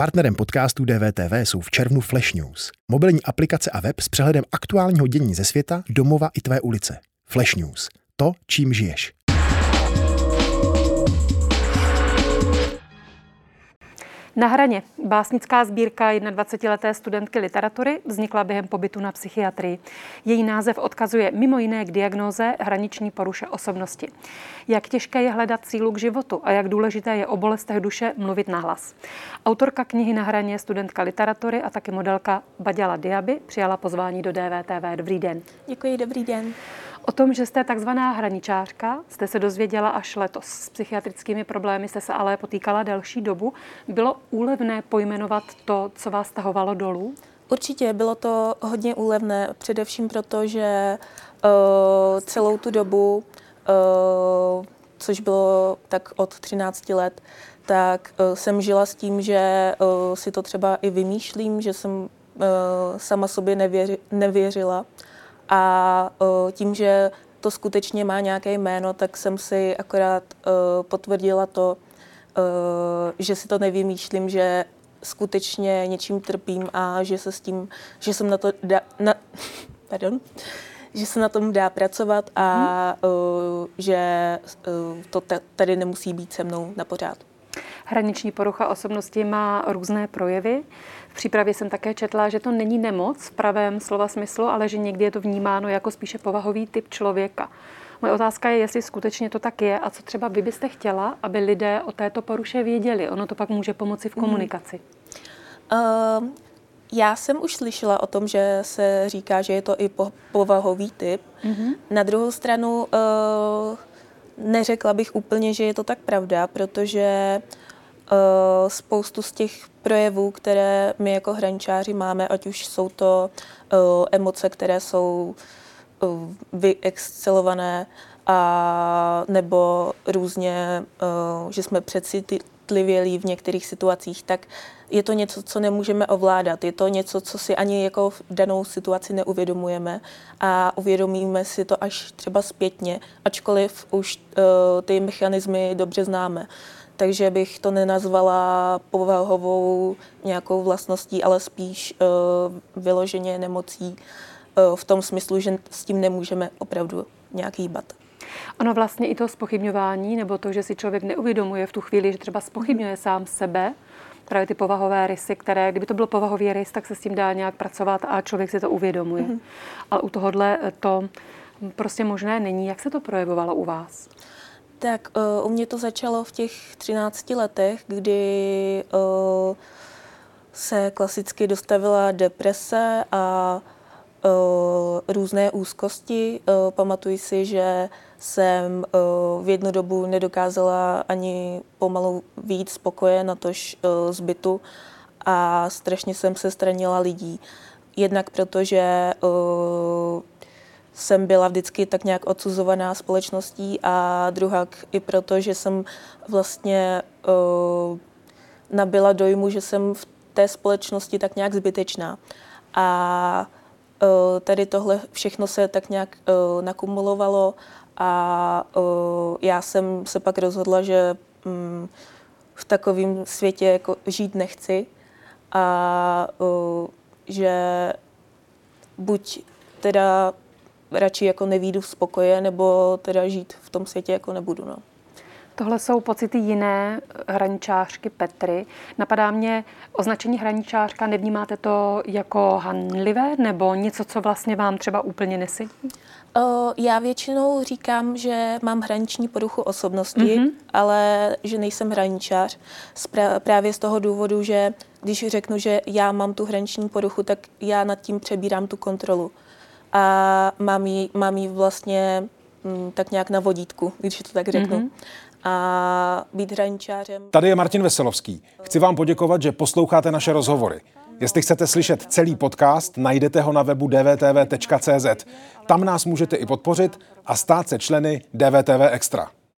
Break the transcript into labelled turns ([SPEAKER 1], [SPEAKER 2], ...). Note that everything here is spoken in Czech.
[SPEAKER 1] Partnerem podcastu DVTV jsou v červnu Flash News. Mobilní aplikace a web s přehledem aktuálního dění ze světa, domova i tvé ulice. Flash News. To, čím žiješ.
[SPEAKER 2] Na hraně. Básnická sbírka 21-leté studentky literatury vznikla během pobytu na psychiatrii. Její název odkazuje mimo jiné k diagnóze hraniční poruše osobnosti. Jak těžké je hledat cílu k životu a jak důležité je o bolestech duše mluvit nahlas. Autorka knihy Na hraně, studentka literatury a taky modelka Baděla Diaby přijala pozvání do DVTV. Dobrý den.
[SPEAKER 3] Děkuji, dobrý den.
[SPEAKER 2] O tom, že jste takzvaná hraničářka, jste se dozvěděla až letos. S psychiatrickými problémy jste se ale potýkala delší dobu. Bylo úlevné pojmenovat to, co vás tahovalo dolů?
[SPEAKER 3] Určitě bylo to hodně úlevné, především proto, že uh, celou tu dobu, uh, což bylo tak od 13 let, tak uh, jsem žila s tím, že uh, si to třeba i vymýšlím, že jsem uh, sama sobě nevěři, nevěřila. A tím, že to skutečně má nějaké jméno, tak jsem si akorát potvrdila to, že si to nevymýšlím, že skutečně něčím trpím a že se s tím, že jsem na to dá, na, pardon, že se na tom dá pracovat a hmm. uh, že uh, to tady nemusí být se mnou na pořád.
[SPEAKER 2] Hraniční porucha osobnosti má různé projevy. V přípravě jsem také četla, že to není nemoc v pravém slova smyslu, ale že někdy je to vnímáno jako spíše povahový typ člověka. Moje otázka je, jestli skutečně to tak je a co třeba vy byste chtěla, aby lidé o této poruše věděli. Ono to pak může pomoci v mhm. komunikaci.
[SPEAKER 3] Mm. Uh, já jsem už slyšela o tom, že se říká, že je to i po, povahový typ. Mm-hmm. Na druhou stranu uh, neřekla bych úplně, že je to tak pravda, protože uh, spoustu z těch projevů, které my jako hrančáři máme, ať už jsou to uh, emoce, které jsou uh, vyexcelované, a nebo různě, že jsme přecitlivělí v některých situacích, tak je to něco, co nemůžeme ovládat. Je to něco, co si ani jako v danou situaci neuvědomujeme a uvědomíme si to až třeba zpětně, ačkoliv už ty mechanismy dobře známe. Takže bych to nenazvala povahovou nějakou vlastností, ale spíš uh, vyloženě nemocí uh, v tom smyslu, že s tím nemůžeme opravdu nějak hýbat.
[SPEAKER 2] Ono vlastně i to spochybňování, nebo to, že si člověk neuvědomuje v tu chvíli, že třeba spochybňuje sám sebe, právě ty povahové rysy, které, kdyby to byl povahový rys, tak se s tím dá nějak pracovat a člověk si to uvědomuje. Mm-hmm. Ale u tohohle to prostě možné není. Jak se to projevovalo u vás?
[SPEAKER 3] Tak uh, u mě to začalo v těch 13 letech, kdy uh, se klasicky dostavila deprese a uh, různé úzkosti. Uh, pamatuji si, že jsem uh, v jednu dobu nedokázala ani pomalu víc spokoje na tož uh, zbytu a strašně jsem se stranila lidí. Jednak protože uh, jsem byla vždycky tak nějak odsuzovaná společností a druhá i proto, že jsem vlastně uh, nabila dojmu, že jsem v té společnosti tak nějak zbytečná. A uh, tady tohle všechno se tak nějak uh, nakumulovalo a uh, já jsem se pak rozhodla, že um, v takovém světě jako žít nechci a uh, že buď teda radši jako nevídu v spokoje, nebo teda žít v tom světě jako nebudu. No.
[SPEAKER 2] Tohle jsou pocity jiné hraničářky Petry. Napadá mě označení hraničářka, nevnímáte to jako hanlivé nebo něco, co vlastně vám třeba úplně nesedí?
[SPEAKER 3] Já většinou říkám, že mám hraniční poruchu osobnosti, mm-hmm. ale že nejsem hraničář. Právě z toho důvodu, že když řeknu, že já mám tu hraniční poruchu, tak já nad tím přebírám tu kontrolu a mám ji, mám ji vlastně m, mm, tak nějak na vodítku, když to tak řeknu. Mm-hmm. A být hraničářem.
[SPEAKER 1] Tady je Martin Veselovský. Chci vám poděkovat, že posloucháte naše rozhovory. Jestli chcete slyšet celý podcast, najdete ho na webu dvtv.cz. Tam nás můžete i podpořit a stát se členy DVTV Extra.